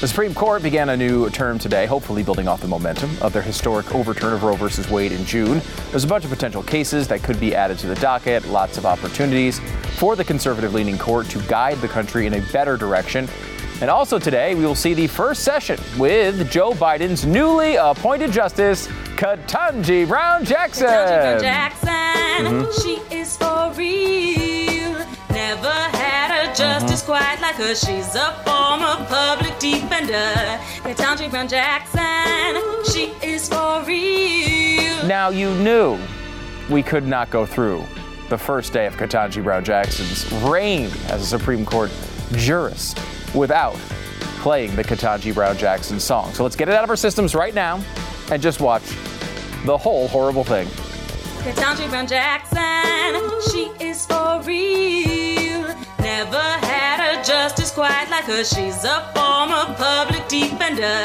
The Supreme Court began a new term today, hopefully building off the momentum of their historic overturn of Roe v. Wade in June. There's a bunch of potential cases that could be added to the docket, lots of opportunities for the conservative leaning court to guide the country in a better direction. And also today, we will see the first session with Joe Biden's newly appointed justice, Ketanji Brown Jackson. Ketanji Brown Jackson, mm-hmm. she is for real. Never had a justice quite like her. She's a former public defender. Ketanji Brown Jackson, she is for real. Now you knew we could not go through the first day of Ketanji Brown Jackson's reign as a Supreme Court jurist without playing the Ketanji Brown Jackson song. So let's get it out of our systems right now and just watch the whole horrible thing. Ketanji Brown Jackson, she is for real. Never had a justice quite like her. She's a former public defender.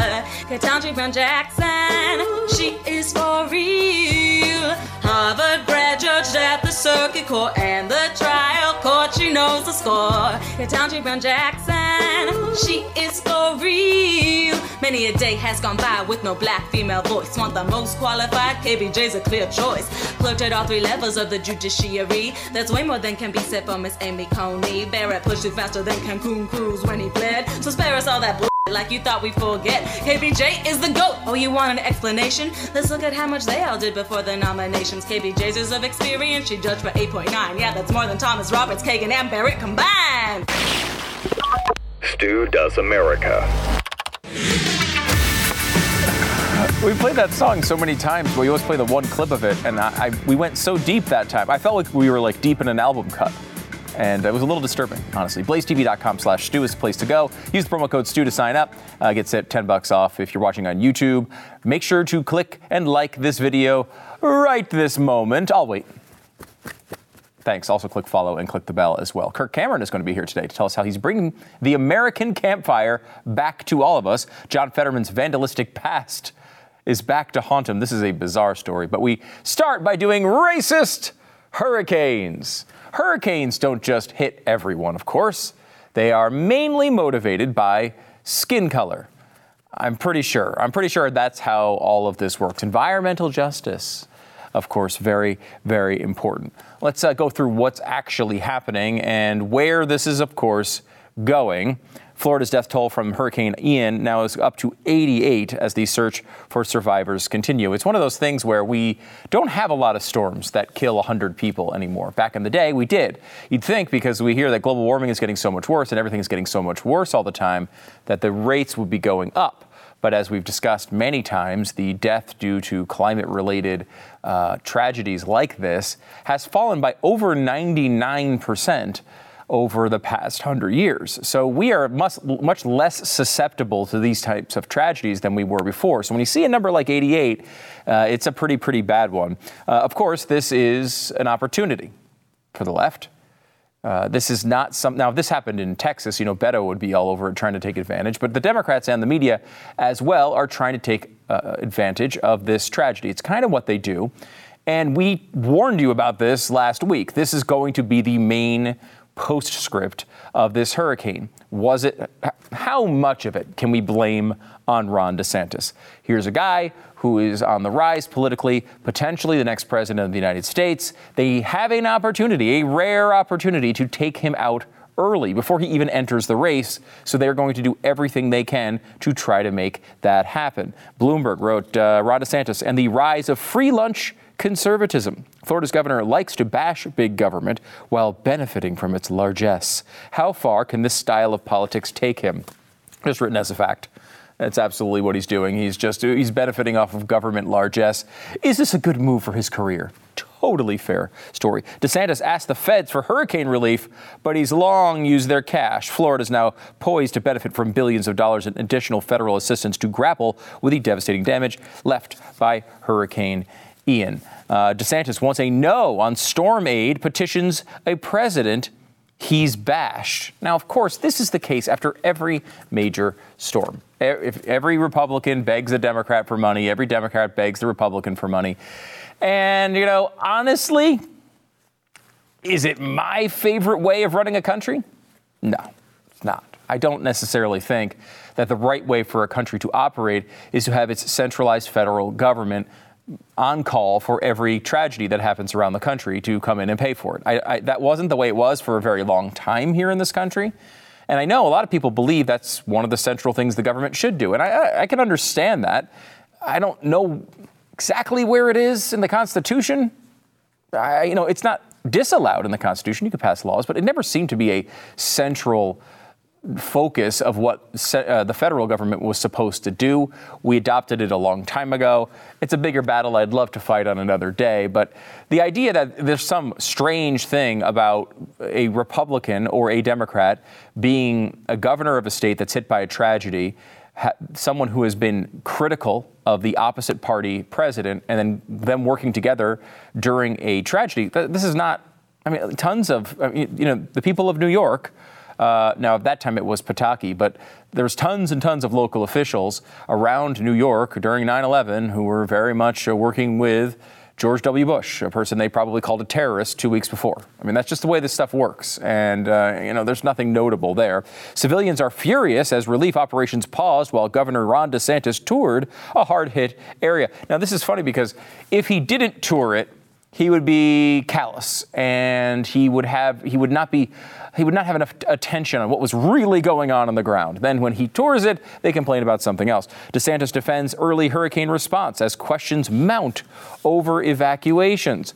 Ketanji Brown Jackson, she is for real. Harvard grad judged at the circuit court and the trial court. She knows the score. Ketanji Brown Jackson, she is for real. Many a day has gone by with no black female voice. Want the most qualified? KBJ's a clear choice. Clerked at all three levels of the judiciary. That's way more than can be said for Miss Amy Coney. Barrett pushed it faster than Cancun Cruz when he fled. So spare us all that bull like you thought we'd forget. KBJ is the GOAT. Oh, you want an explanation? Let's look at how much they all did before the nominations. KBJ's years of experience, she judged for 8.9. Yeah, that's more than Thomas Roberts, Kagan, and Barrett combined. Stu does America. We played that song so many times. We always play the one clip of it, and I, I, we went so deep that time. I felt like we were like deep in an album cut and it was a little disturbing, honestly. BlazeTV.com slash Stu is the place to go. Use the promo code Stu to sign up. Uh, get 10 bucks off if you're watching on YouTube. Make sure to click and like this video right this moment. I'll wait. Thanks. Also, click follow and click the bell as well. Kirk Cameron is going to be here today to tell us how he's bringing the American campfire back to all of us. John Fetterman's vandalistic past is back to haunt him. This is a bizarre story, but we start by doing racist hurricanes. Hurricanes don't just hit everyone, of course. They are mainly motivated by skin color. I'm pretty sure. I'm pretty sure that's how all of this works. Environmental justice, of course, very, very important. Let's uh, go through what's actually happening and where this is, of course, going. Florida's death toll from Hurricane Ian now is up to 88 as the search for survivors continue. It's one of those things where we don't have a lot of storms that kill 100 people anymore. Back in the day, we did. You'd think because we hear that global warming is getting so much worse and everything is getting so much worse all the time that the rates would be going up. But as we've discussed many times, the death due to climate related uh, tragedies like this has fallen by over 99 percent over the past hundred years. So we are much, much less susceptible to these types of tragedies than we were before. So when you see a number like 88, uh, it's a pretty, pretty bad one. Uh, of course, this is an opportunity for the left. Uh, this is not some. Now, if this happened in Texas, you know, Beto would be all over it trying to take advantage. But the Democrats and the media, as well, are trying to take uh, advantage of this tragedy. It's kind of what they do. And we warned you about this last week. This is going to be the main postscript of this hurricane. Was it, how much of it can we blame on Ron DeSantis? Here's a guy who is on the rise politically, potentially the next president of the United States. They have an opportunity, a rare opportunity, to take him out early before he even enters the race. So they're going to do everything they can to try to make that happen. Bloomberg wrote uh, Ron DeSantis and the rise of free lunch conservatism. Florida's governor likes to bash big government while benefiting from its largesse. How far can this style of politics take him? Just written as a fact. That's absolutely what he's doing. He's just he's benefiting off of government largesse. Is this a good move for his career? Totally fair story. DeSantis asked the feds for hurricane relief, but he's long used their cash. Florida's now poised to benefit from billions of dollars in additional federal assistance to grapple with the devastating damage left by Hurricane Ian. Uh, DeSantis wants a no on storm aid, petitions a president he's bashed. Now, of course, this is the case after every major storm. Every Republican begs a Democrat for money, every Democrat begs the Republican for money. And, you know, honestly, is it my favorite way of running a country? No, it's not. I don't necessarily think that the right way for a country to operate is to have its centralized federal government on call for every tragedy that happens around the country to come in and pay for it. I, I, that wasn't the way it was for a very long time here in this country. And I know a lot of people believe that's one of the central things the government should do. And I, I can understand that. I don't know exactly where it is in the Constitution. I, you know, it's not disallowed in the Constitution. You could pass laws, but it never seemed to be a central focus of what uh, the federal government was supposed to do. We adopted it a long time ago. It's a bigger battle I'd love to fight on another day, but the idea that there's some strange thing about a Republican or a Democrat being a governor of a state that's hit by a tragedy, ha- someone who has been critical of the opposite party president, and then them working together during a tragedy. This is not, I mean, tons of, I mean, you know, the people of New York uh, now, at that time it was Pataki, but there's tons and tons of local officials around New York during 9 11 who were very much uh, working with George W. Bush, a person they probably called a terrorist two weeks before. I mean, that's just the way this stuff works. And, uh, you know, there's nothing notable there. Civilians are furious as relief operations paused while Governor Ron DeSantis toured a hard hit area. Now, this is funny because if he didn't tour it, he would be callous and he would have he would not be he would not have enough attention on what was really going on on the ground. Then, when he tours it, they complain about something else. DeSantis defends early hurricane response as questions mount over evacuations.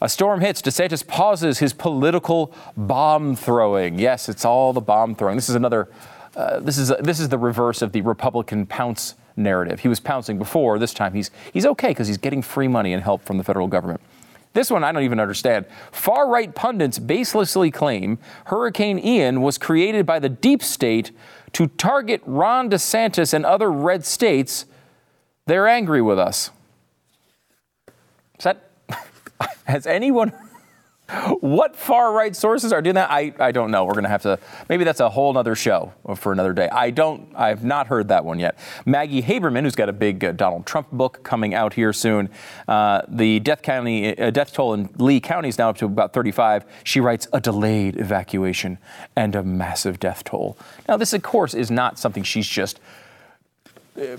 A storm hits. DeSantis pauses his political bomb throwing. Yes, it's all the bomb throwing. This is another. Uh, this is this is the reverse of the Republican pounce narrative. He was pouncing before. This time he's he's okay because he's getting free money and help from the federal government. This one I don't even understand. Far right pundits baselessly claim Hurricane Ian was created by the deep state to target Ron DeSantis and other red states. They're angry with us. Is that, has anyone what far right sources are doing that? I, I don't know. We're going to have to, maybe that's a whole other show for another day. I don't, I've not heard that one yet. Maggie Haberman, who's got a big uh, Donald Trump book coming out here soon. Uh, the death, county, uh, death toll in Lee County is now up to about 35. She writes a delayed evacuation and a massive death toll. Now, this, of course, is not something she's just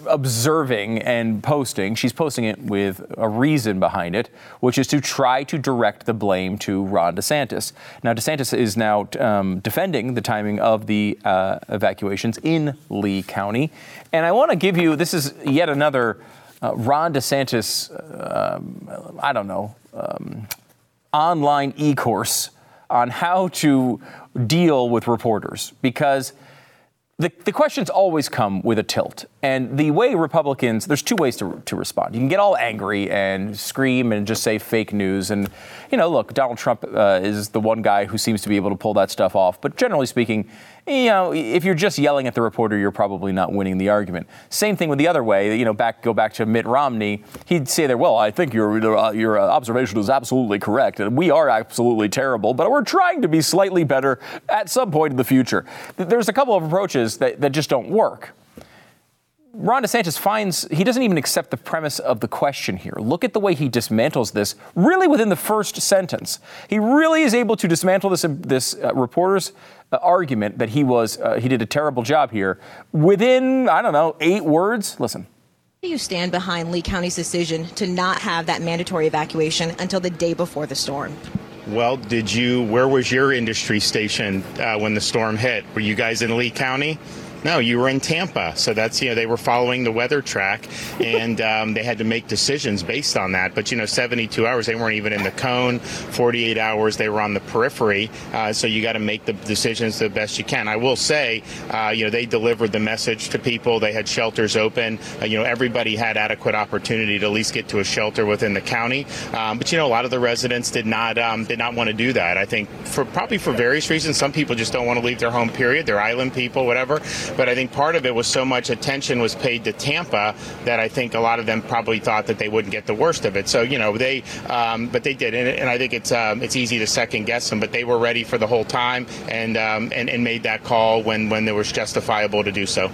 observing and posting. She's posting it with a reason behind it, which is to try to direct the blame to Ron DeSantis. Now, DeSantis is now um, defending the timing of the uh, evacuations in Lee County. And I want to give you this is yet another uh, Ron DeSantis, uh, I don't know, um, online e course on how to deal with reporters because the, the questions always come with a tilt. And the way Republicans, there's two ways to, to respond. You can get all angry and scream and just say fake news. And, you know, look, Donald Trump uh, is the one guy who seems to be able to pull that stuff off. But generally speaking, you know, if you're just yelling at the reporter, you're probably not winning the argument. Same thing with the other way. You know, back go back to Mitt Romney. He'd say there, well, I think your uh, your observation is absolutely correct, and we are absolutely terrible, but we're trying to be slightly better at some point in the future. There's a couple of approaches that, that just don't work. Ron DeSantis finds he doesn't even accept the premise of the question here. Look at the way he dismantles this really within the first sentence. He really is able to dismantle this, this uh, reporter's uh, argument that he was uh, he did a terrible job here within I don't know eight words. Listen. Do you stand behind Lee County's decision to not have that mandatory evacuation until the day before the storm? Well, did you? Where was your industry station uh, when the storm hit? Were you guys in Lee County? No, you were in Tampa. So that's, you know, they were following the weather track and um, they had to make decisions based on that. But, you know, 72 hours, they weren't even in the cone. 48 hours, they were on the periphery. Uh, so you got to make the decisions the best you can. I will say, uh, you know, they delivered the message to people. They had shelters open. Uh, you know, everybody had adequate opportunity to at least get to a shelter within the county. Um, but, you know, a lot of the residents did not um, did not want to do that. I think for probably for various reasons. Some people just don't want to leave their home, period. They're island people, whatever. But I think part of it was so much attention was paid to Tampa that I think a lot of them probably thought that they wouldn't get the worst of it. So you know they, um, but they did, and, and, I think it's um, it's easy to second guess them, but they were ready for the whole time and um, and, and made that call when when there was justifiable to do so.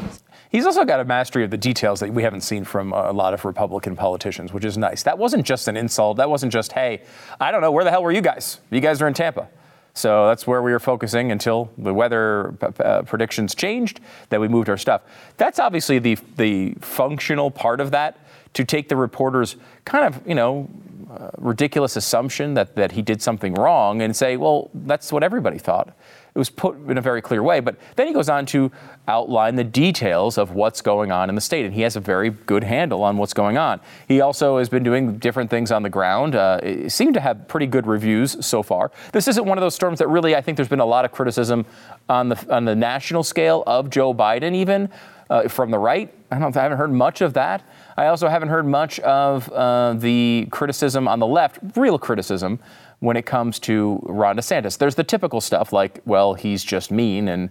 He's also got a mastery of the details that we haven't seen from a lot of Republican politicians, which is nice. That wasn't just an insult. That wasn't just, hey, I don't know, where the hell were you guys? You guys are in Tampa. So that's where we were focusing until the weather uh, predictions changed. Then we moved our stuff. That's obviously the the functional part of that to take the reporter's kind of you know uh, ridiculous assumption that that he did something wrong and say, well, that's what everybody thought. It was put in a very clear way. But then he goes on to outline the details of what's going on in the state, and he has a very good handle on what's going on. He also has been doing different things on the ground. Uh, seemed to have pretty good reviews so far. This isn't one of those storms that really, I think, there's been a lot of criticism on the on the national scale of Joe Biden, even uh, from the right. I don't. I haven't heard much of that. I also haven't heard much of uh, the criticism on the left, real criticism when it comes to Ron DeSantis. There's the typical stuff like, well, he's just mean and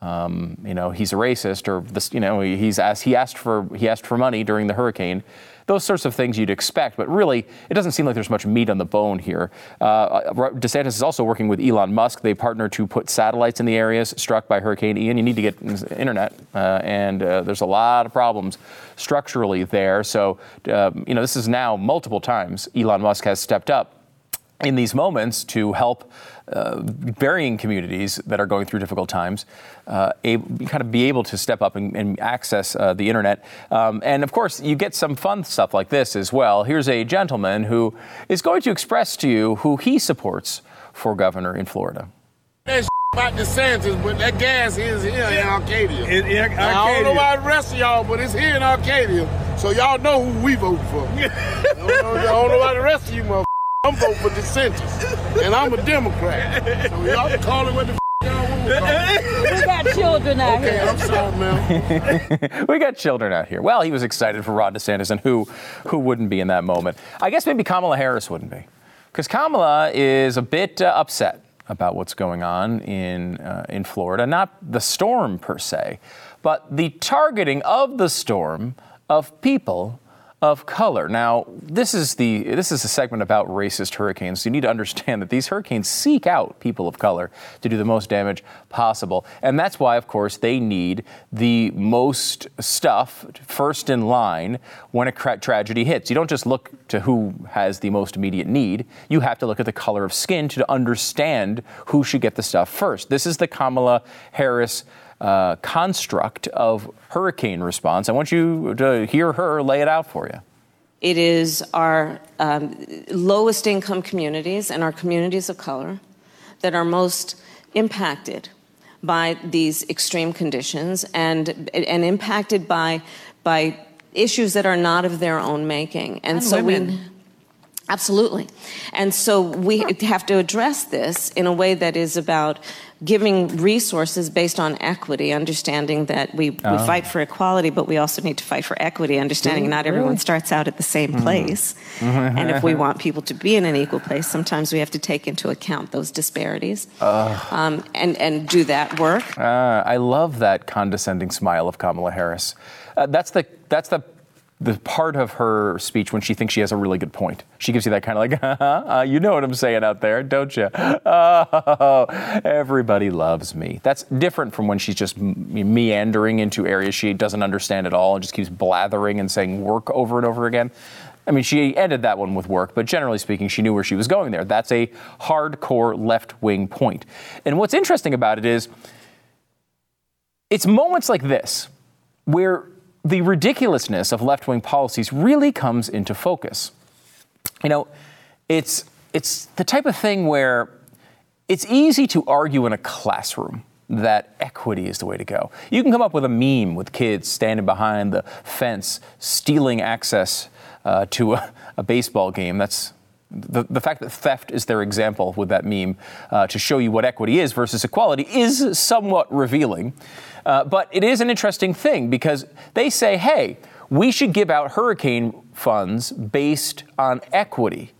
um, you know he's a racist or this, you know he's asked he asked for he asked for money during the hurricane. Those sorts of things you'd expect, but really, it doesn't seem like there's much meat on the bone here. Uh, DeSantis is also working with Elon Musk. They partner to put satellites in the areas struck by Hurricane Ian. You need to get internet, uh, and uh, there's a lot of problems structurally there. So, um, you know, this is now multiple times Elon Musk has stepped up in these moments to help uh, varying communities that are going through difficult times uh, able, kind of be able to step up and, and access uh, the internet. Um, and of course, you get some fun stuff like this as well. Here's a gentleman who is going to express to you who he supports for governor in Florida. That about DeSantis, but that gas is here in Arcadia. In, in Arcadia. I don't know about the rest of y'all, but it's here in Arcadia, so y'all know who we vote for. I, don't know, I don't know about the rest of you motherfuckers. I'm voting for DeSantis, and I'm a Democrat. So y'all can call it what the. We got children out Okay, here. I'm sorry, man. we got children out here. Well, he was excited for Ron DeSantis, and who who wouldn't be in that moment? I guess maybe Kamala Harris wouldn't be, because Kamala is a bit uh, upset about what's going on in uh, in Florida. Not the storm per se, but the targeting of the storm of people of color. Now, this is the this is a segment about racist hurricanes. You need to understand that these hurricanes seek out people of color to do the most damage possible, and that's why, of course, they need the most stuff first in line when a tra- tragedy hits. You don't just look to who has the most immediate need. You have to look at the color of skin to understand who should get the stuff first. This is the Kamala Harris uh, construct of hurricane response. I want you to hear her lay it out for you. It is our um, lowest income communities and our communities of color that are most impacted by these extreme conditions and, and impacted by, by issues that are not of their own making. And, And so women. we. Absolutely. And so we have to address this in a way that is about giving resources based on equity, understanding that we, we fight for equality, but we also need to fight for equity, understanding not everyone starts out at the same place. and if we want people to be in an equal place, sometimes we have to take into account those disparities um, and, and do that work. Uh, I love that condescending smile of Kamala Harris. Uh, that's the that's the the part of her speech when she thinks she has a really good point. She gives you that kind of like, uh, you know what I'm saying out there, don't you? Oh, everybody loves me. That's different from when she's just meandering into areas she doesn't understand at all and just keeps blathering and saying work over and over again. I mean, she ended that one with work, but generally speaking, she knew where she was going there. That's a hardcore left wing point. And what's interesting about it is, it's moments like this where the ridiculousness of left wing policies really comes into focus. You know, it's, it's the type of thing where it's easy to argue in a classroom that equity is the way to go. You can come up with a meme with kids standing behind the fence, stealing access uh, to a, a baseball game. That's the, the fact that theft is their example with that meme uh, to show you what equity is versus equality is somewhat revealing. Uh, but it is an interesting thing because they say, hey, we should give out hurricane funds based on equity.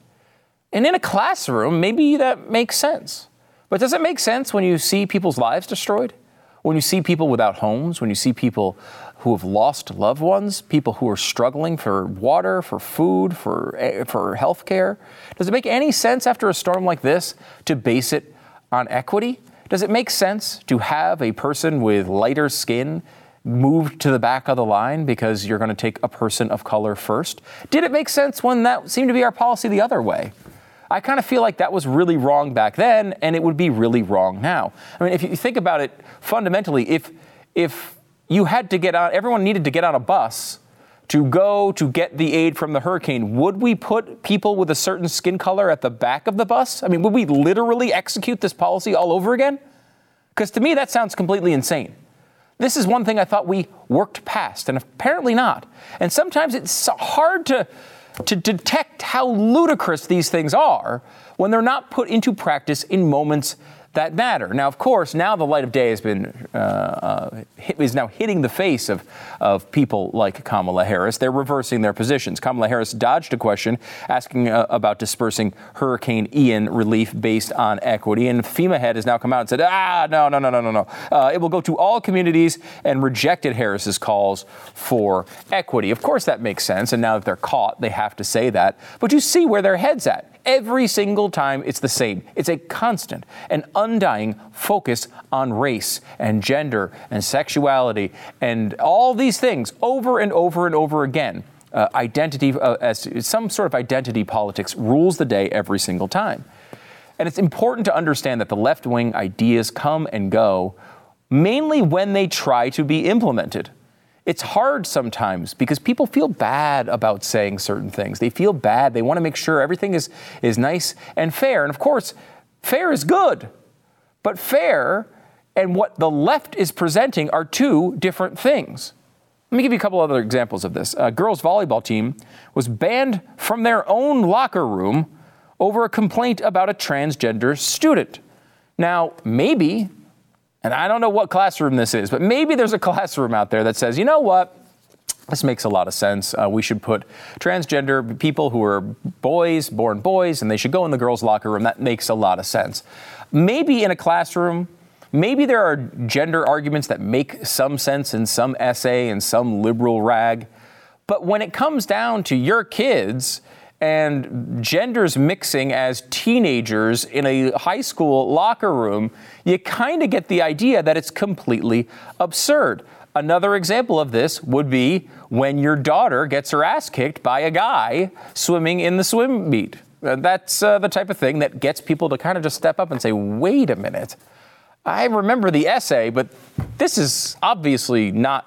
And in a classroom, maybe that makes sense. But does it make sense when you see people's lives destroyed? When you see people without homes, when you see people who have lost loved ones, people who are struggling for water, for food, for, eh, for health care? Does it make any sense after a storm like this to base it on equity? Does it make sense to have a person with lighter skin moved to the back of the line because you're going to take a person of color first? Did it make sense when that seemed to be our policy the other way? I kind of feel like that was really wrong back then, and it would be really wrong now. I mean, if you think about it fundamentally, if if you had to get on, everyone needed to get on a bus to go to get the aid from the hurricane, would we put people with a certain skin color at the back of the bus? I mean, would we literally execute this policy all over again? Because to me, that sounds completely insane. This is one thing I thought we worked past, and apparently not. And sometimes it's hard to, to detect how ludicrous these things are when they're not put into practice in moments that matter. Now, of course, now the light of day has been uh, uh, is now hitting the face of of people like Kamala Harris. They're reversing their positions. Kamala Harris dodged a question asking uh, about dispersing Hurricane Ian relief based on equity, and FEMA head has now come out and said, ah, no, no, no, no, no, no. Uh, it will go to all communities, and rejected Harris's calls for equity. Of course, that makes sense, and now that they're caught, they have to say that. But you see where their head's at. Every single time, it's the same. It's a constant and undying focus on race and gender and sexuality and all these things over and over and over again. Uh, identity, uh, as some sort of identity politics, rules the day every single time. And it's important to understand that the left wing ideas come and go mainly when they try to be implemented it's hard sometimes because people feel bad about saying certain things. They feel bad. They want to make sure everything is, is nice and fair. And of course, fair is good. But fair and what the left is presenting are two different things. Let me give you a couple other examples of this. A girls' volleyball team was banned from their own locker room over a complaint about a transgender student. Now, maybe and I don't know what classroom this is, but maybe there's a classroom out there that says, you know what? This makes a lot of sense. Uh, we should put transgender people who are boys, born boys, and they should go in the girls' locker room. That makes a lot of sense. Maybe in a classroom, maybe there are gender arguments that make some sense in some essay and some liberal rag. But when it comes down to your kids, and genders mixing as teenagers in a high school locker room, you kind of get the idea that it's completely absurd. Another example of this would be when your daughter gets her ass kicked by a guy swimming in the swim meet. Uh, that's uh, the type of thing that gets people to kind of just step up and say, wait a minute. I remember the essay, but this is obviously not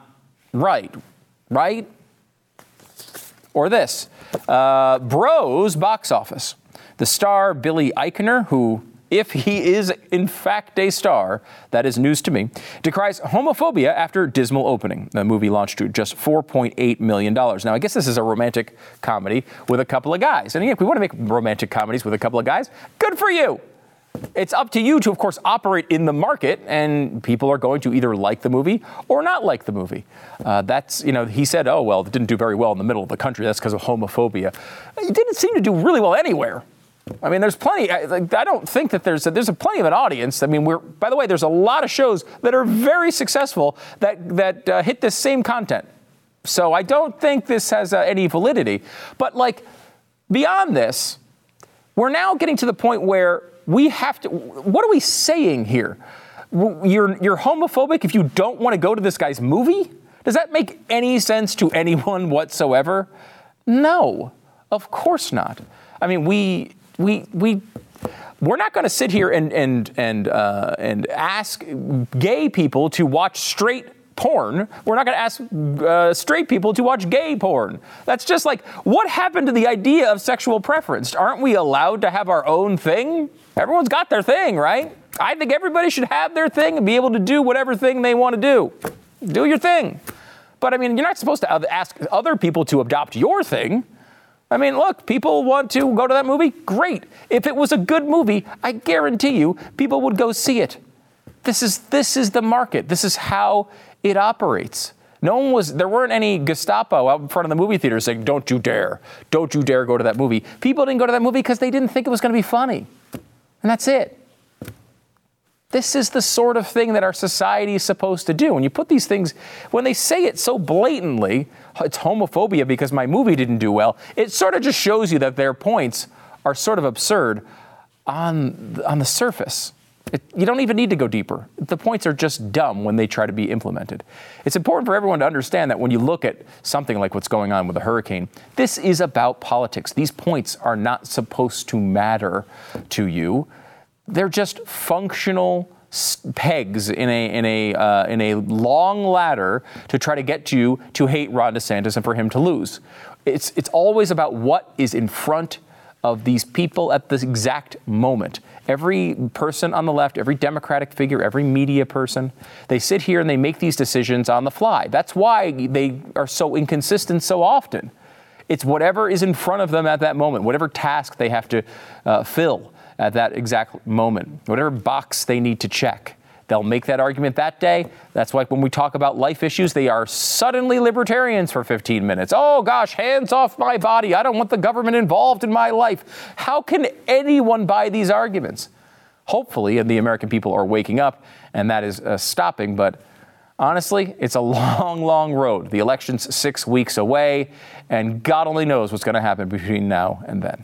right, right? Or this uh, Bros box office. The star Billy Eichner, who if he is in fact a star, that is news to me, decries homophobia after dismal opening. The movie launched to just $4.8 million. Now, I guess this is a romantic comedy with a couple of guys. And if we want to make romantic comedies with a couple of guys, good for you. It's up to you to, of course, operate in the market, and people are going to either like the movie or not like the movie. Uh, that's, you know, he said, oh, well, it didn't do very well in the middle of the country. That's because of homophobia. It didn't seem to do really well anywhere. I mean, there's plenty. I, I don't think that there's a, there's a plenty of an audience. I mean, we're by the way, there's a lot of shows that are very successful that that uh, hit this same content. So I don't think this has uh, any validity. But like beyond this, we're now getting to the point where we have to. What are we saying here? You're, you're homophobic if you don't want to go to this guy's movie? Does that make any sense to anyone whatsoever? No, of course not. I mean, we we we we're not going to sit here and and and uh, and ask gay people to watch straight porn. We're not going to ask uh, straight people to watch gay porn. That's just like, what happened to the idea of sexual preference? Aren't we allowed to have our own thing? Everyone's got their thing, right? I think everybody should have their thing and be able to do whatever thing they want to do. Do your thing. But I mean, you're not supposed to ask other people to adopt your thing. I mean, look, people want to go to that movie? Great. If it was a good movie, I guarantee you people would go see it. This is this is the market. This is how it operates. No one was, there weren't any Gestapo out in front of the movie theater saying, don't you dare, don't you dare go to that movie. People didn't go to that movie because they didn't think it was going to be funny. And that's it. This is the sort of thing that our society is supposed to do. When you put these things, when they say it so blatantly, it's homophobia because my movie didn't do well, it sort of just shows you that their points are sort of absurd on, on the surface. It, you don't even need to go deeper. The points are just dumb when they try to be implemented. It's important for everyone to understand that when you look at something like what's going on with a hurricane, this is about politics. These points are not supposed to matter to you. They're just functional pegs in a in a uh, in a long ladder to try to get you to hate Ron DeSantis and for him to lose. It's it's always about what is in front of these people at this exact moment. Every person on the left, every Democratic figure, every media person, they sit here and they make these decisions on the fly. That's why they are so inconsistent so often. It's whatever is in front of them at that moment, whatever task they have to uh, fill at that exact moment, whatever box they need to check. They'll make that argument that day. That's why when we talk about life issues, they are suddenly libertarians for 15 minutes. Oh gosh, hands off my body. I don't want the government involved in my life. How can anyone buy these arguments? Hopefully, and the American people are waking up, and that is uh, stopping. But honestly, it's a long, long road. The election's six weeks away, and God only knows what's going to happen between now and then.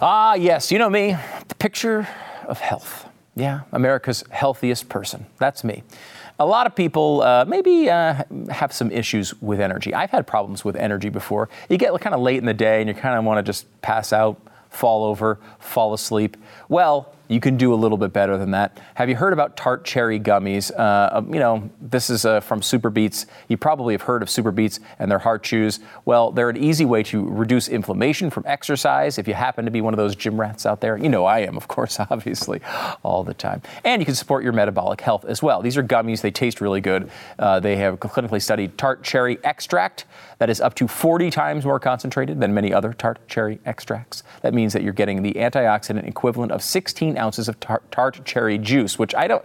Ah, yes, you know me, the picture of health. Yeah, America's healthiest person. That's me. A lot of people uh, maybe uh, have some issues with energy. I've had problems with energy before. You get kind of late in the day and you kind of want to just pass out, fall over, fall asleep. Well, you can do a little bit better than that. Have you heard about tart cherry gummies? Uh, um, you know, this is uh, from Superbeets. You probably have heard of Superbeets and their heart chews. Well, they're an easy way to reduce inflammation from exercise. If you happen to be one of those gym rats out there, you know I am, of course, obviously, all the time. And you can support your metabolic health as well. These are gummies. They taste really good. Uh, they have clinically studied tart cherry extract that is up to 40 times more concentrated than many other tart cherry extracts. That means that you're getting the antioxidant equivalent of 16 ounces of tart, tart cherry juice, which I don't,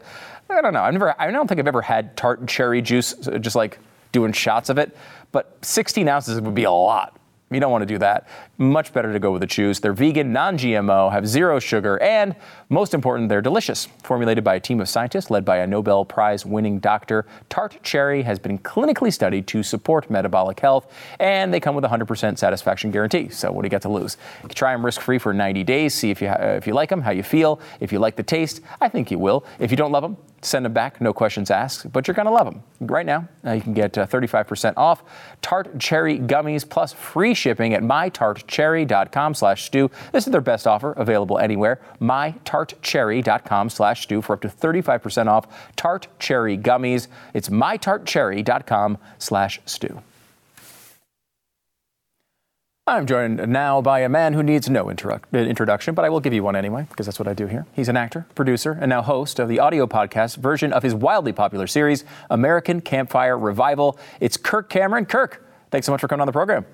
I don't know. I've never, I don't think I've ever had tart cherry juice, just like doing shots of it. But 16 ounces would be a lot. You don't want to do that. Much better to go with the chews. They're vegan, non GMO, have zero sugar, and most important, they're delicious. Formulated by a team of scientists led by a Nobel Prize winning doctor, Tart Cherry has been clinically studied to support metabolic health, and they come with a 100% satisfaction guarantee. So, what do you got to lose? You try them risk free for 90 days, see if you, uh, if you like them, how you feel. If you like the taste, I think you will. If you don't love them, send them back, no questions asked, but you're going to love them. Right now, uh, you can get uh, 35% off Tart Cherry Gummies plus free shipping at mytartcherry.com slash Stu. This is their best offer, available anywhere. mytartcherry.com slash Stu for up to 35% off Tart Cherry Gummies. It's mytartcherry.com slash Stu. I'm joined now by a man who needs no introduction, but I will give you one anyway, because that's what I do here. He's an actor, producer, and now host of the audio podcast version of his wildly popular series, American Campfire Revival. It's Kirk Cameron. Kirk, thanks so much for coming on the program.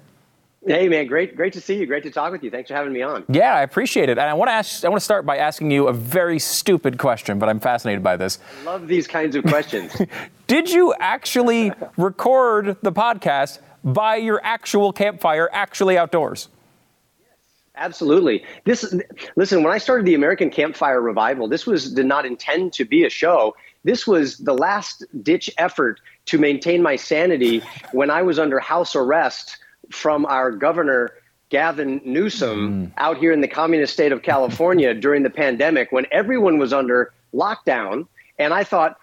Hey man, great, great to see you. Great to talk with you. Thanks for having me on. Yeah, I appreciate it. And I want to ask, I want to start by asking you a very stupid question, but I'm fascinated by this. I love these kinds of questions. Did you actually record the podcast by your actual campfire, actually outdoors. Yes. Absolutely. This listen, when I started the American Campfire Revival, this was did not intend to be a show. This was the last ditch effort to maintain my sanity when I was under house arrest from our governor Gavin Newsom mm. out here in the communist state of California during the pandemic when everyone was under lockdown and I thought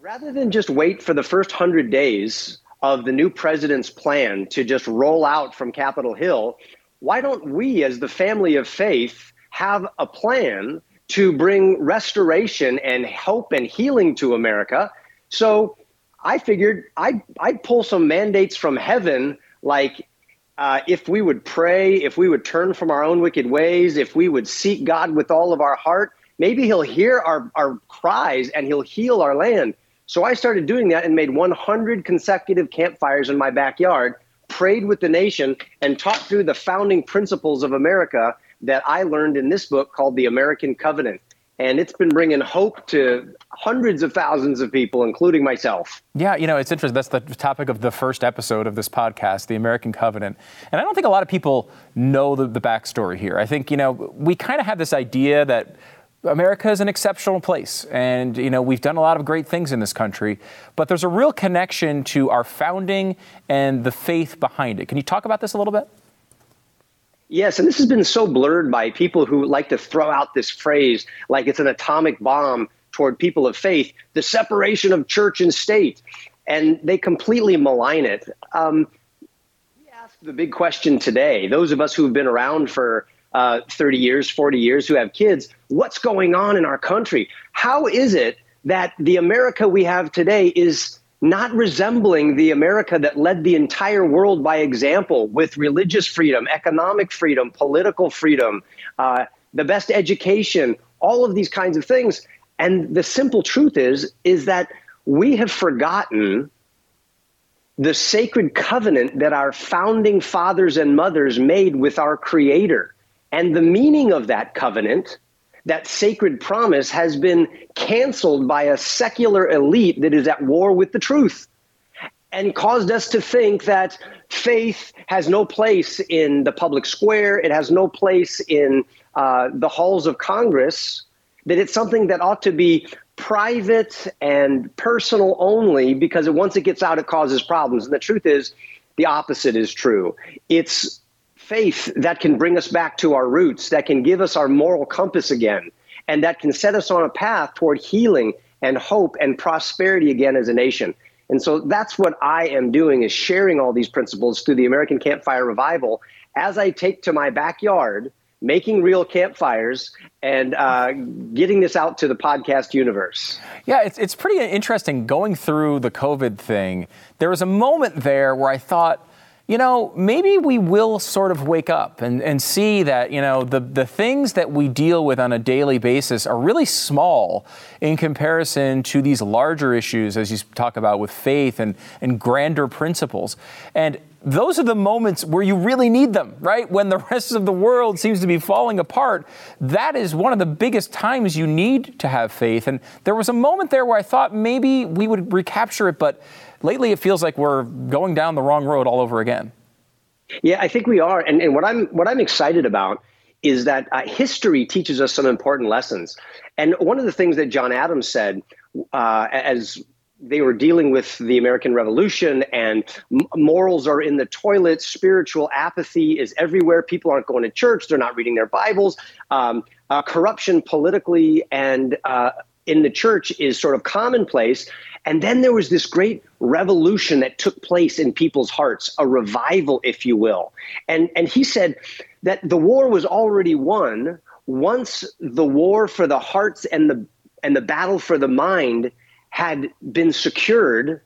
rather than just wait for the first 100 days of the new president's plan to just roll out from Capitol Hill, why don't we, as the family of faith, have a plan to bring restoration and hope and healing to America? So I figured I'd, I'd pull some mandates from heaven, like uh, if we would pray, if we would turn from our own wicked ways, if we would seek God with all of our heart, maybe He'll hear our, our cries and He'll heal our land. So I started doing that and made 100 consecutive campfires in my backyard, prayed with the nation, and taught through the founding principles of America that I learned in this book called The American Covenant. And it's been bringing hope to hundreds of thousands of people, including myself. Yeah, you know, it's interesting. That's the topic of the first episode of this podcast, The American Covenant. And I don't think a lot of people know the, the backstory here. I think, you know, we kind of have this idea that America is an exceptional place, and you know we've done a lot of great things in this country, but there's a real connection to our founding and the faith behind it. Can you talk about this a little bit? Yes, and this has been so blurred by people who like to throw out this phrase like it's an atomic bomb toward people of faith, the separation of church and state, and they completely malign it. Um, we ask the big question today, those of us who have been around for uh, 30 years, 40 years, who have kids, what's going on in our country? How is it that the America we have today is not resembling the America that led the entire world by example with religious freedom, economic freedom, political freedom, uh, the best education, all of these kinds of things. And the simple truth is, is that we have forgotten the sacred covenant that our founding fathers and mothers made with our Creator. And the meaning of that covenant, that sacred promise, has been canceled by a secular elite that is at war with the truth and caused us to think that faith has no place in the public square, it has no place in uh, the halls of Congress, that it's something that ought to be private and personal only because once it gets out, it causes problems. And the truth is, the opposite is true. It's faith that can bring us back to our roots, that can give us our moral compass again, and that can set us on a path toward healing and hope and prosperity again as a nation. And so that's what I am doing is sharing all these principles through the American Campfire Revival as I take to my backyard – making real campfires and uh, getting this out to the podcast universe. Yeah, it's, it's pretty interesting going through the COVID thing. There was a moment there where I thought, you know, maybe we will sort of wake up and, and see that, you know, the, the things that we deal with on a daily basis are really small in comparison to these larger issues, as you talk about with faith and, and grander principles. And those are the moments where you really need them, right? When the rest of the world seems to be falling apart, that is one of the biggest times you need to have faith. And there was a moment there where I thought maybe we would recapture it, but lately it feels like we're going down the wrong road all over again. Yeah, I think we are. And, and what I'm what I'm excited about is that uh, history teaches us some important lessons. And one of the things that John Adams said uh, as they were dealing with the American Revolution, and morals are in the toilet. Spiritual apathy is everywhere. People aren't going to church. They're not reading their Bibles. Um, uh, corruption politically and uh, in the church is sort of commonplace. And then there was this great revolution that took place in people's hearts, a revival, if you will. And, and he said that the war was already won once the war for the hearts and the, and the battle for the mind had been secured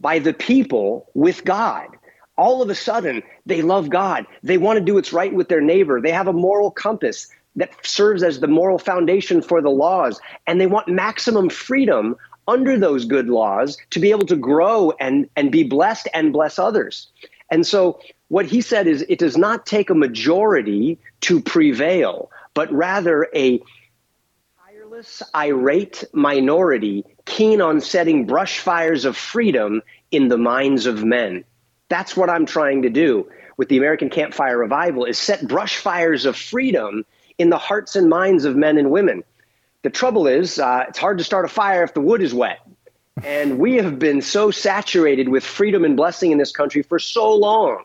by the people with God. All of a sudden, they love God. They want to do what's right with their neighbor. They have a moral compass that serves as the moral foundation for the laws. And they want maximum freedom under those good laws to be able to grow and, and be blessed and bless others. And so, what he said is it does not take a majority to prevail, but rather a tireless, irate minority keen on setting brush fires of freedom in the minds of men. That's what I'm trying to do with the American Campfire Revival is set brush fires of freedom in the hearts and minds of men and women. The trouble is, uh, it's hard to start a fire if the wood is wet. And we have been so saturated with freedom and blessing in this country for so long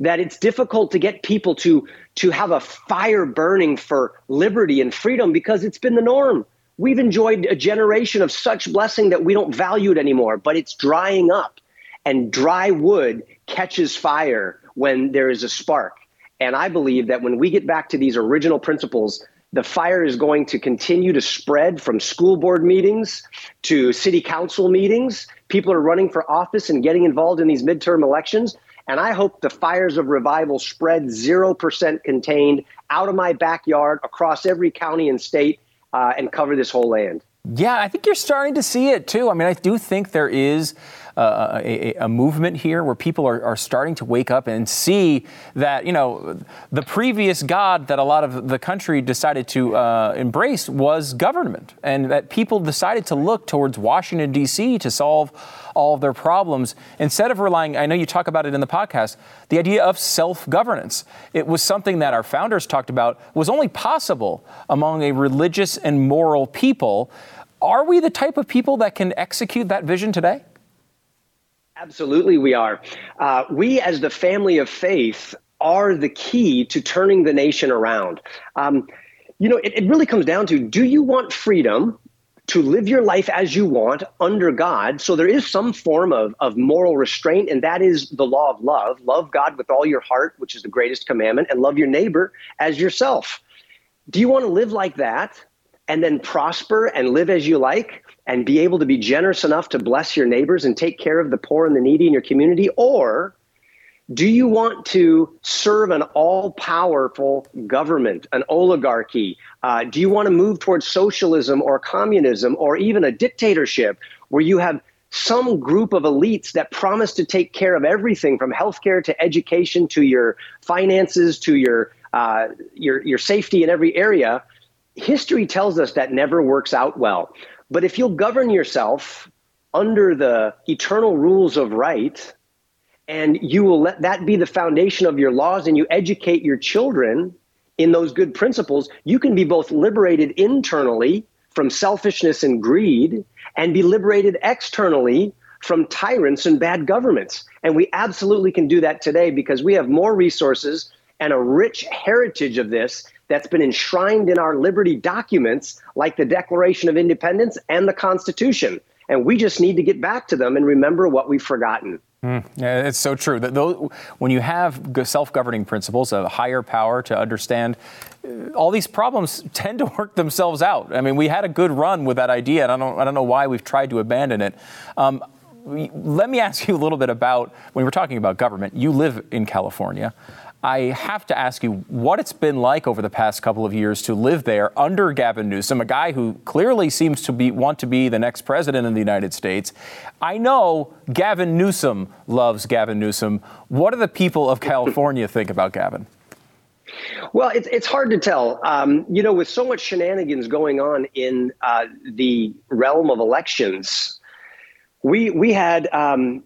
that it's difficult to get people to, to have a fire burning for liberty and freedom because it's been the norm. We've enjoyed a generation of such blessing that we don't value it anymore, but it's drying up. And dry wood catches fire when there is a spark. And I believe that when we get back to these original principles, the fire is going to continue to spread from school board meetings to city council meetings. People are running for office and getting involved in these midterm elections. And I hope the fires of revival spread 0% contained out of my backyard across every county and state uh, and cover this whole land. Yeah, I think you're starting to see it too. I mean, I do think there is a, a, movement here where people are, are starting to wake up and see that, you know, the previous God that a lot of the country decided to uh, embrace was government, and that people decided to look towards Washington, D.C. to solve all of their problems instead of relying, I know you talk about it in the podcast, the idea of self governance. It was something that our founders talked about was only possible among a religious and moral people. Are we the type of people that can execute that vision today? Absolutely, we are. Uh, we, as the family of faith, are the key to turning the nation around. Um, you know, it, it really comes down to do you want freedom to live your life as you want under God. So there is some form of, of moral restraint, and that is the law of love. Love God with all your heart, which is the greatest commandment, and love your neighbor as yourself. Do you want to live like that and then prosper and live as you like and be able to be generous enough to bless your neighbors and take care of the poor and the needy in your community? Or do you want to serve an all powerful government, an oligarchy? Uh, do you want to move towards socialism or communism or even a dictatorship where you have some group of elites that promise to take care of everything from healthcare to education to your finances to your, uh, your, your safety in every area? History tells us that never works out well. But if you'll govern yourself under the eternal rules of right, and you will let that be the foundation of your laws and you educate your children in those good principles, you can be both liberated internally from selfishness and greed and be liberated externally from tyrants and bad governments. And we absolutely can do that today because we have more resources and a rich heritage of this that's been enshrined in our liberty documents like the Declaration of Independence and the Constitution. And we just need to get back to them and remember what we've forgotten. Mm, yeah, it's so true. That those, when you have self-governing principles, a higher power to understand, uh, all these problems tend to work themselves out. I mean, we had a good run with that idea, and I don't, I don't know why we've tried to abandon it. Um, let me ask you a little bit about when we're talking about government. You live in California. I have to ask you what it's been like over the past couple of years to live there under Gavin Newsom, a guy who clearly seems to be want to be the next president of the United States. I know Gavin Newsom loves Gavin Newsom. What do the people of California think about Gavin? Well, it's it's hard to tell. Um, you know, with so much shenanigans going on in uh, the realm of elections, we we had um,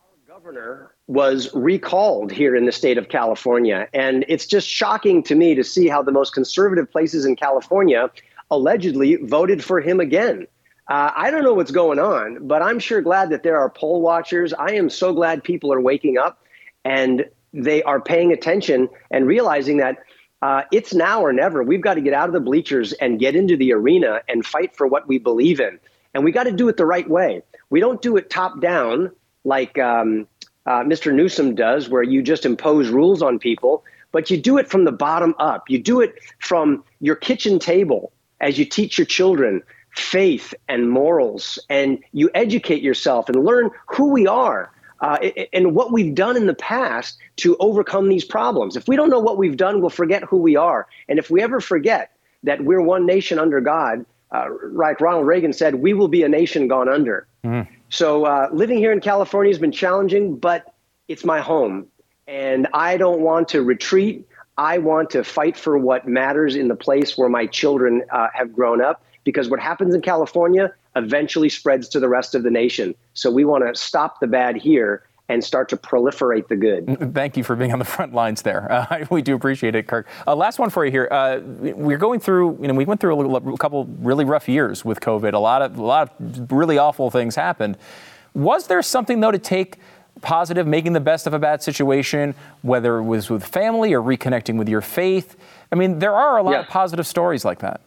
our governor was recalled here in the state of California. And it's just shocking to me to see how the most conservative places in California allegedly voted for him again. Uh, I don't know what's going on, but I'm sure glad that there are poll watchers. I am so glad people are waking up and they are paying attention and realizing that uh, it's now or never. We've got to get out of the bleachers and get into the arena and fight for what we believe in. And we got to do it the right way. We don't do it top down like um, uh, Mr. Newsom does, where you just impose rules on people, but you do it from the bottom up. You do it from your kitchen table as you teach your children faith and morals, and you educate yourself and learn who we are. Uh, and what we've done in the past to overcome these problems. If we don't know what we've done, we'll forget who we are. And if we ever forget that we're one nation under God, uh, like Ronald Reagan said, we will be a nation gone under. Mm. So uh, living here in California has been challenging, but it's my home. And I don't want to retreat. I want to fight for what matters in the place where my children uh, have grown up because what happens in California eventually spreads to the rest of the nation. So we want to stop the bad here and start to proliferate the good. Thank you for being on the front lines there. Uh, we do appreciate it, Kirk. Uh, last one for you here. Uh, we're going through, you know, we went through a, a, couple really rough years with COVID. A lot of, a lot of really awful things happened. Was there something though to take? Positive, making the best of a bad situation, whether it was with family or reconnecting with your faith. I mean, there are a lot yeah. of positive stories like that.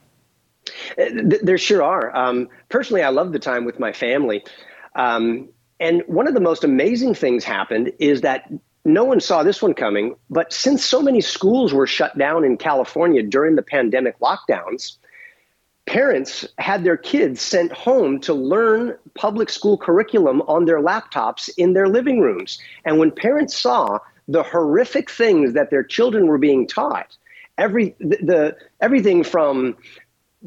Uh, there sure are. Um, personally, I love the time with my family. Um, and one of the most amazing things happened is that no one saw this one coming, but since so many schools were shut down in California during the pandemic lockdowns, parents had their kids sent home to learn public school curriculum on their laptops in their living rooms. And when parents saw the horrific things that their children were being taught, every the, the everything from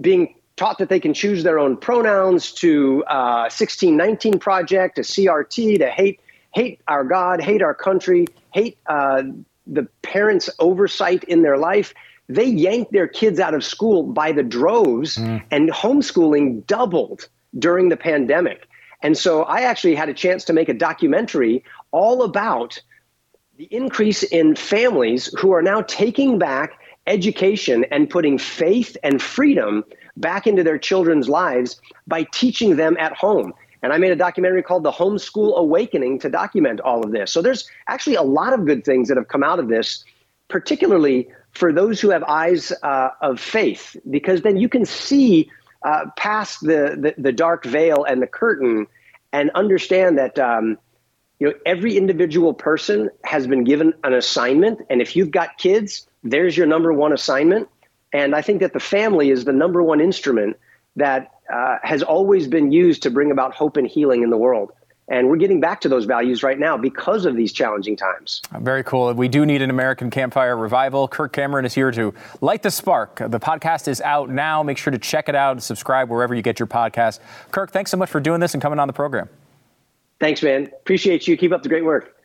being taught that they can choose their own pronouns to uh, 1619 Project, to CRT, to hate hate our God, hate our country, hate uh, the parents' oversight in their life. They yanked their kids out of school by the droves, mm. and homeschooling doubled during the pandemic. And so I actually had a chance to make a documentary all about the increase in families who are now taking back education and putting faith and freedom back into their children's lives by teaching them at home. And I made a documentary called The Homeschool Awakening to document all of this. So there's actually a lot of good things that have come out of this, particularly for those who have eyes uh, of faith, because then you can see uh, past the, the, the dark veil and the curtain and understand that um, you know every individual person has been given an assignment, and if you've got kids, there's your number one assignment. And I think that the family is the number one instrument that uh, has always been used to bring about hope and healing in the world. And we're getting back to those values right now because of these challenging times. Very cool. We do need an American campfire revival. Kirk Cameron is here to light the spark. The podcast is out now. Make sure to check it out and subscribe wherever you get your podcast. Kirk, thanks so much for doing this and coming on the program. Thanks, man. Appreciate you. Keep up the great work.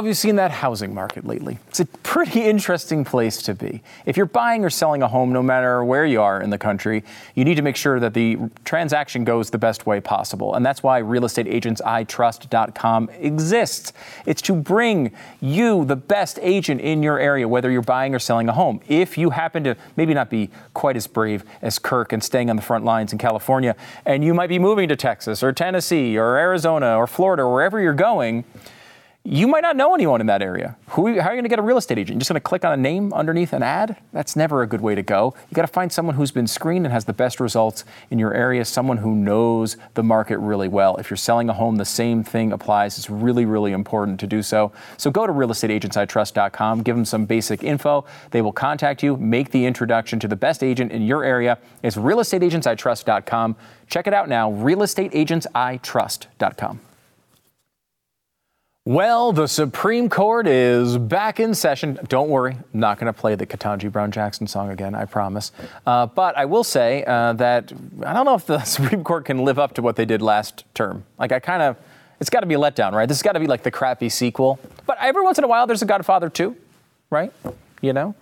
Have you seen that housing market lately? It's a pretty interesting place to be. If you're buying or selling a home, no matter where you are in the country, you need to make sure that the transaction goes the best way possible. And that's why realestateagentsitrust.com exists. It's to bring you the best agent in your area, whether you're buying or selling a home. If you happen to maybe not be quite as brave as Kirk and staying on the front lines in California, and you might be moving to Texas or Tennessee or Arizona or Florida or wherever you're going, you might not know anyone in that area. Who, how are you going to get a real estate agent? You're just going to click on a name underneath an ad? That's never a good way to go. You got to find someone who's been screened and has the best results in your area, someone who knows the market really well. If you're selling a home, the same thing applies. It's really, really important to do so. So go to realestateagentsitrust.com, give them some basic info. They will contact you, make the introduction to the best agent in your area. It's realestateagentsitrust.com. Check it out now, realestateagentsitrust.com. Well, the Supreme Court is back in session. Don't worry, I'm not going to play the Ketanji Brown Jackson song again, I promise. Uh, but I will say uh, that I don't know if the Supreme Court can live up to what they did last term. Like, I kind of, it's got to be a letdown, right? This has got to be like the crappy sequel. But every once in a while, there's a Godfather 2, right? You know?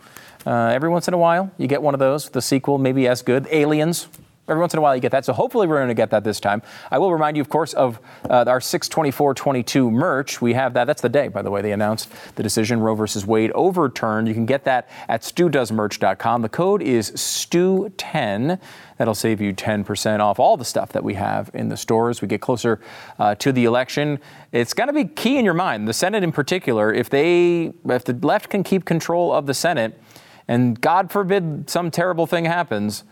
Uh, every once in a while, you get one of those, the sequel, maybe as good. Aliens, Every once in a while you get that. So hopefully we're going to get that this time. I will remind you, of course, of uh, our 62422 merch. We have that. That's the day, by the way, they announced the decision Roe versus Wade overturned. You can get that at studoesmerch.com. The code is STU10. That'll save you 10% off all the stuff that we have in the stores. We get closer uh, to the election. It's got to be key in your mind. The Senate, in particular, if they, if the left can keep control of the Senate, and God forbid some terrible thing happens,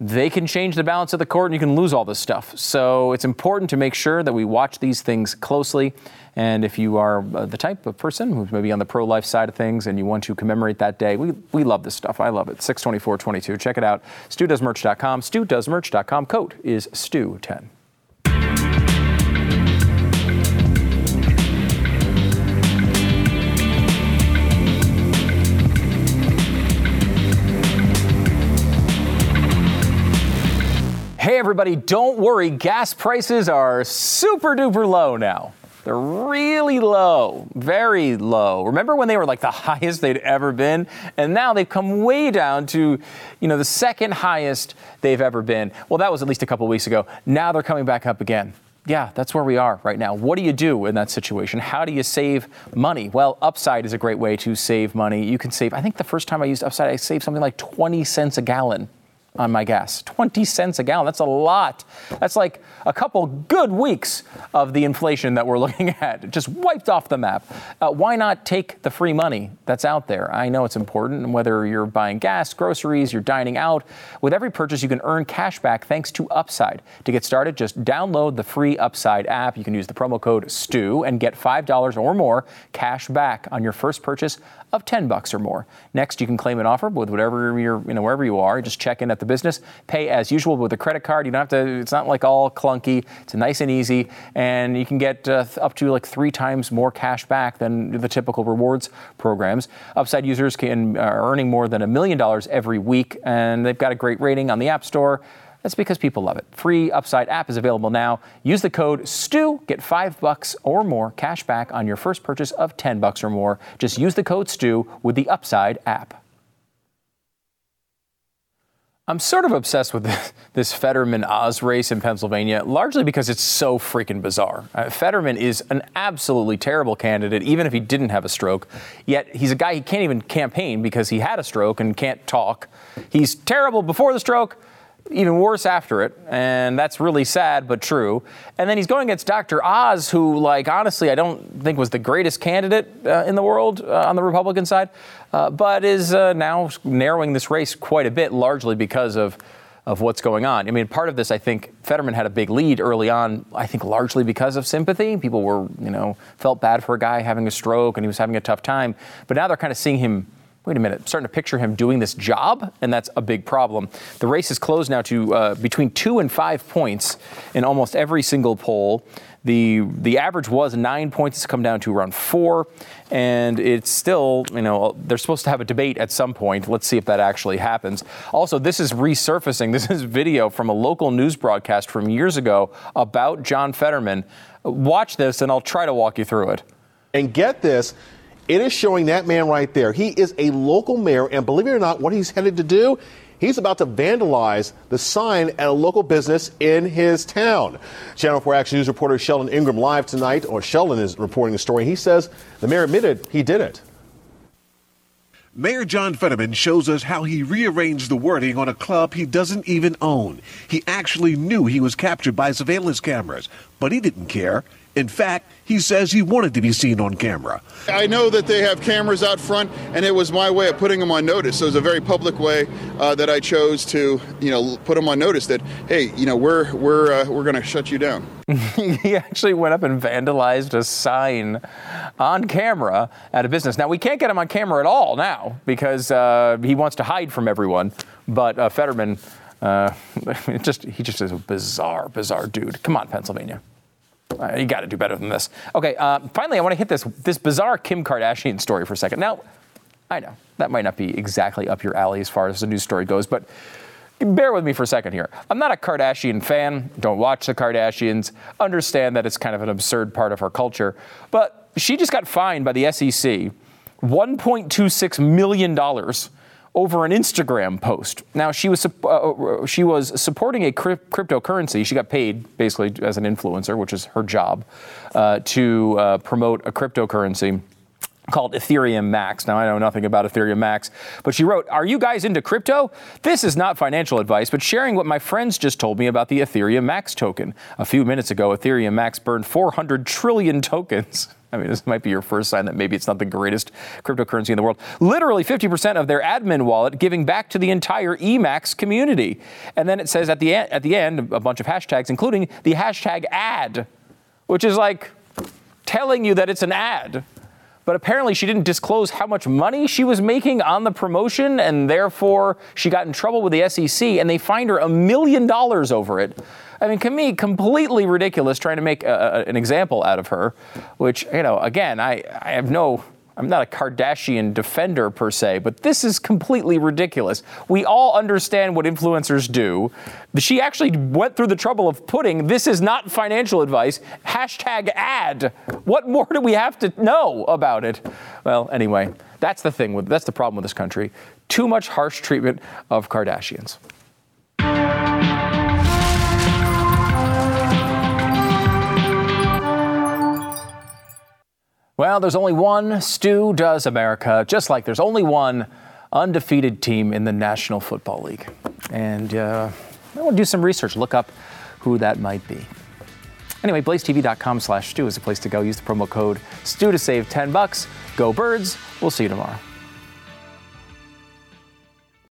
they can change the balance of the court and you can lose all this stuff. So it's important to make sure that we watch these things closely. And if you are uh, the type of person who's maybe on the pro life side of things and you want to commemorate that day, we, we love this stuff. I love it. 62422. Check it out. StuDoesMerch.com. StuDoesMerch.com. Code is STU10. Hey, everybody, don't worry. Gas prices are super duper low now. They're really low, very low. Remember when they were like the highest they'd ever been? And now they've come way down to, you know, the second highest they've ever been. Well, that was at least a couple weeks ago. Now they're coming back up again. Yeah, that's where we are right now. What do you do in that situation? How do you save money? Well, Upside is a great way to save money. You can save, I think the first time I used Upside, I saved something like 20 cents a gallon on my gas. 20 cents a gallon. That's a lot. That's like a couple good weeks of the inflation that we're looking at. Just wiped off the map. Uh, why not take the free money that's out there? I know it's important, whether you're buying gas, groceries, you're dining out. With every purchase, you can earn cash back thanks to Upside. To get started, just download the free Upside app. You can use the promo code STU and get $5 or more cash back on your first purchase of 10 bucks or more. Next, you can claim an offer with whatever you're, you know, wherever you are. Just check in at the business. Pay as usual with a credit card. You don't have to, it's not like all clunky. It's nice and easy. And you can get uh, up to like three times more cash back than the typical rewards programs. Upside users can are earning more than a million dollars every week, and they've got a great rating on the App Store. That's because people love it. Free Upside app is available now. Use the code STU, get five bucks or more cash back on your first purchase of 10 bucks or more. Just use the code STU with the Upside app. I'm sort of obsessed with this, this Fetterman Oz race in Pennsylvania, largely because it's so freaking bizarre. Uh, Fetterman is an absolutely terrible candidate, even if he didn't have a stroke. Yet he's a guy he can't even campaign because he had a stroke and can't talk. He's terrible before the stroke, even worse after it, and that's really sad but true. And then he's going against Dr. Oz, who, like, honestly, I don't think was the greatest candidate uh, in the world uh, on the Republican side, uh, but is uh, now narrowing this race quite a bit, largely because of. Of what's going on. I mean, part of this, I think Fetterman had a big lead early on. I think largely because of sympathy. People were, you know, felt bad for a guy having a stroke and he was having a tough time. But now they're kind of seeing him wait a minute, I'm starting to picture him doing this job, and that's a big problem. The race is closed now to uh, between two and five points in almost every single poll. The the average was nine points. It's come down to around four, and it's still you know they're supposed to have a debate at some point. Let's see if that actually happens. Also, this is resurfacing. This is video from a local news broadcast from years ago about John Fetterman. Watch this, and I'll try to walk you through it. And get this. It is showing that man right there. He is a local mayor, and believe it or not, what he's headed to do, he's about to vandalize the sign at a local business in his town. Channel 4 Action News reporter Sheldon Ingram live tonight, or Sheldon is reporting the story. He says the mayor admitted he did it. Mayor John Fetterman shows us how he rearranged the wording on a club he doesn't even own. He actually knew he was captured by surveillance cameras, but he didn't care. In fact, he says he wanted to be seen on camera. I know that they have cameras out front, and it was my way of putting them on notice. So it was a very public way uh, that I chose to, you know, put them on notice that, hey, you know, we're we're uh, we're going to shut you down. he actually went up and vandalized a sign on camera at a business. Now we can't get him on camera at all now because uh, he wants to hide from everyone. But uh, Fetterman, uh, just he just is a bizarre, bizarre dude. Come on, Pennsylvania. Uh, you got to do better than this. Okay, uh, finally, I want to hit this this bizarre Kim Kardashian story for a second. Now, I know that might not be exactly up your alley as far as the news story goes, but bear with me for a second here. I'm not a Kardashian fan. Don't watch the Kardashians. Understand that it's kind of an absurd part of our culture, but she just got fined by the SEC 1.26 million dollars over an Instagram post. Now she was uh, uh, she was supporting a crypt- cryptocurrency. She got paid basically as an influencer, which is her job, uh, to uh, promote a cryptocurrency called Ethereum Max. Now, I know nothing about Ethereum Max, but she wrote, Are you guys into crypto? This is not financial advice, but sharing what my friends just told me about the Ethereum Max token. A few minutes ago, Ethereum Max burned 400 trillion tokens. I mean, this might be your first sign that maybe it's not the greatest cryptocurrency in the world. Literally 50% of their admin wallet giving back to the entire EMAX community. And then it says at the, end, at the end a bunch of hashtags, including the hashtag ad, which is like telling you that it's an ad but apparently she didn't disclose how much money she was making on the promotion, and therefore she got in trouble with the SEC, and they fined her a million dollars over it. I mean, to me, completely ridiculous trying to make a, a, an example out of her, which, you know, again, I, I have no I'm not a Kardashian defender per se, but this is completely ridiculous. We all understand what influencers do. She actually went through the trouble of putting this is not financial advice, hashtag ad. What more do we have to know about it? Well, anyway, that's the thing with that's the problem with this country. Too much harsh treatment of Kardashians. Well, there's only one Stu Does America, just like there's only one undefeated team in the National Football League. And uh, I want to do some research, look up who that might be. Anyway, blazetv.com slash Stu is the place to go. Use the promo code Stu to save 10 bucks. Go Birds. We'll see you tomorrow.